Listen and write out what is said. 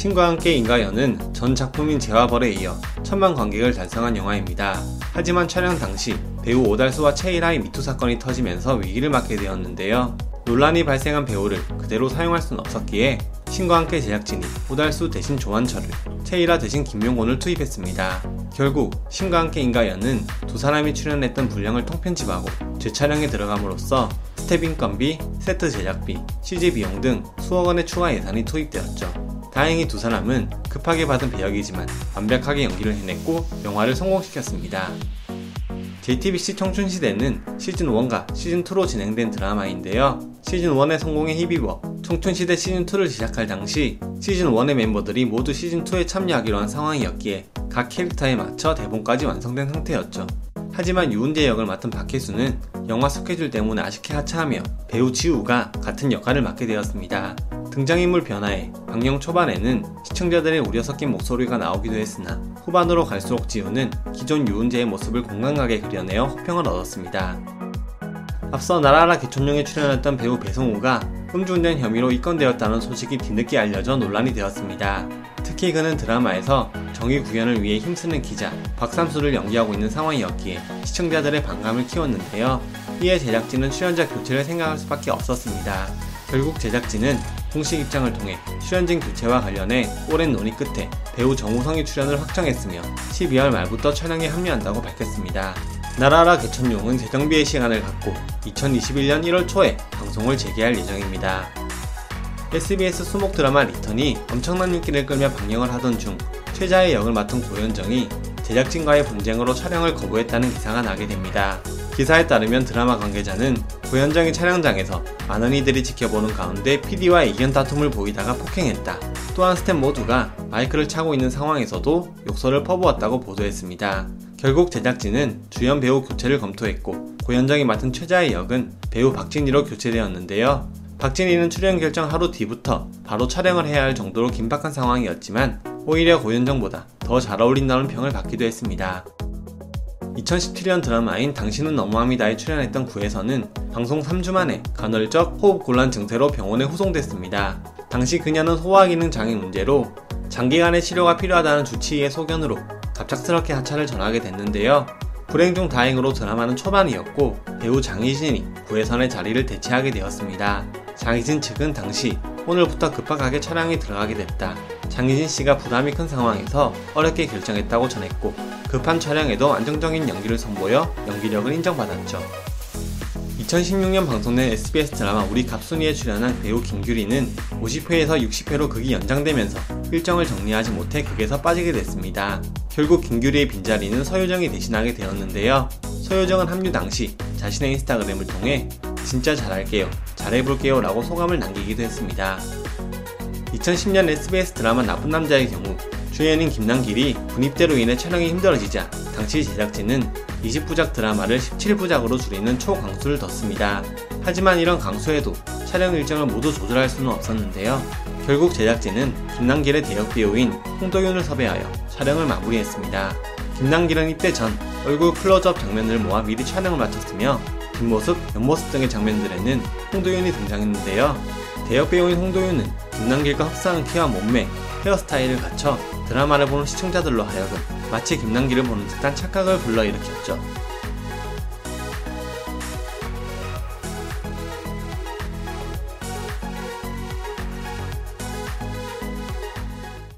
신과 함께 인과 연은 전 작품인 죄와 벌에 이어 천만 관객을 달성한 영화입니다. 하지만 촬영 당시 배우 오달수와 최일화의 미투 사건이 터지면서 위기를 맞게 되었는데요. 논란이 발생한 배우를 그대로 사용할 수는 없었기에 신과 함께 제작진이 오달수 대신 조한철을, 최일화 대신 김명곤을 투입했습니다. 결국 신과 함께 인과 연은 두 사람이 출연했던 분량을 통편집하고 재촬영에 들어감으로써 스태프 인건비, 세트 제작비, CG 비용 등 수억 원의 추가 예산이 투입되었죠. 다행히 두 사람은 급하게 받은 배역이지만 완벽하게 연기를 해냈고 영화를 성공시켰습니다. JTBC 청춘시대는 시즌1과 시즌2로 진행된 드라마인데요. 시즌1의 성공에 힘입어 청춘시대 시즌2를 시작할 당시 시즌1의 멤버들이 모두 시즌2에 참여하기로 한 상황이었기에 각 캐릭터에 맞춰 대본까지 완성된 상태였죠. 하지만 유은재 역을 맡은 박혜수는 영화 스케줄 때문에 아쉽게 하차하며 배우 지우가 같은 역할을 맡게 되었습니다. 등장인물 변화에 방영 초반에는 시청자들의 우려 섞인 목소리가 나오기도 했으나 후반으로 갈수록 지우는 기존 유은재의 모습을 공감하게 그려내어 호평을 얻었습니다. 앞서 나라라 개천룡에 출연했던 배우 배성우가 음주운전 혐의로 입건되었다는 소식이 뒤늦게 알려져 논란이 되었습니다. 특히 그는 드라마에서 정의 구현을 위해 힘쓰는 기자 박삼수를 연기하고 있는 상황이었기에 시청자들의 반감을 키웠는데요. 이에 제작진은 출연자 교체를 생각할 수밖에 없었습니다. 결국 제작진은 공식 입장을 통해 출연진 교체와 관련해 오랜 논의 끝에 배우 정우성이 출연을 확정했으며 12월 말부터 촬영에 합류한다고 밝혔습니다. 나라라 개천용은 재정비의 시간을 갖고 2021년 1월 초에 방송을 재개할 예정입니다. SBS 수목 드라마 리턴이 엄청난 인기를 끌며 방영을 하던 중 최자의 역을 맡은 고현정이 제작진과의 분쟁으로 촬영을 거부했다는 기사가 나게 됩니다. 기사에 따르면 드라마 관계자는 고현정이 촬영장에서 많은 이들이 지켜보는 가운데 PD와 의견 다툼을 보이다가 폭행했다. 또한 스탭 모두가 마이크를 차고 있는 상황에서도 욕설을 퍼부었다고 보도했습니다. 결국 제작진은 주연 배우 교체를 검토했고 고현정이 맡은 최자의 역은 배우 박진희로 교체되었는데요. 박진희는 출연 결정 하루 뒤부터 바로 촬영을 해야 할 정도로 긴박한 상황이었지만 오히려 고현정보다 더 잘 어울린다는 평을 받기도 했습니다. 2017년 드라마인 당신은 너무합니다에 출연했던 구에서는 방송 3주 만에 간헐적 호흡 곤란 증세로 병원에 후송됐습니다. 당시 그녀는 소화 기능 장애 문제로 장기간의 치료가 필요하다는 주치의의 소견으로 갑작스럽게 하차를 전하게 됐는데요. 불행 중 다행으로 드라마는 초반이었고 배우 장희진이 구혜선의 자리를 대체하게 되었습니다. 장희진 측은 당시 오늘부터 급박하게 촬영에 들어가게 됐다. 장희진 씨가 부담이 큰 상황에서 어렵게 결정했다고 전했고 급한 촬영에도 안정적인 연기를 선보여 연기력을 인정받았죠. 2016년 방송된 SBS 드라마 우리 갑순이에 출연한 배우 김규리는 50회에서 60회로 극이 연장되면서 일정을 정리하지 못해 극에서 빠지게 됐습니다. 결국 김규리의 빈자리는 서효정이 대신하게 되었는데요. 서효정은 합류 당시 자신의 인스타그램을 통해 진짜 잘할게요, 잘해볼게요 라고 소감을 남기기도 했습니다. 2010년 SBS 드라마 나쁜 남자의 경우 주연인 김남길이 분입대로 인해 촬영이 힘들어지자 당시 제작진은 20부작 드라마를 17부작으로 줄이는 초강수를 뒀습니다. 하지만 이런 강수에도 촬영 일정을 모두 조절할 수는 없었는데요. 결국 제작진은 김남길의 대역 배우인 홍도윤을 섭외하여 촬영을 마무리했습니다. 김남길은 이때 전 얼굴 클로즈업 장면을 모아 미리 촬영을 마쳤으며 뒷모습, 옆모습 등의 장면들에는 홍도윤이 등장했는데요. 대역 배우인 홍도윤은 김남길과 흡사한 키와 몸매, 헤어스타일을 갖춰 드라마를 보는 시청자들로 하여금 마치 김남길을 보는 듯한 착각을 불러일으켰죠.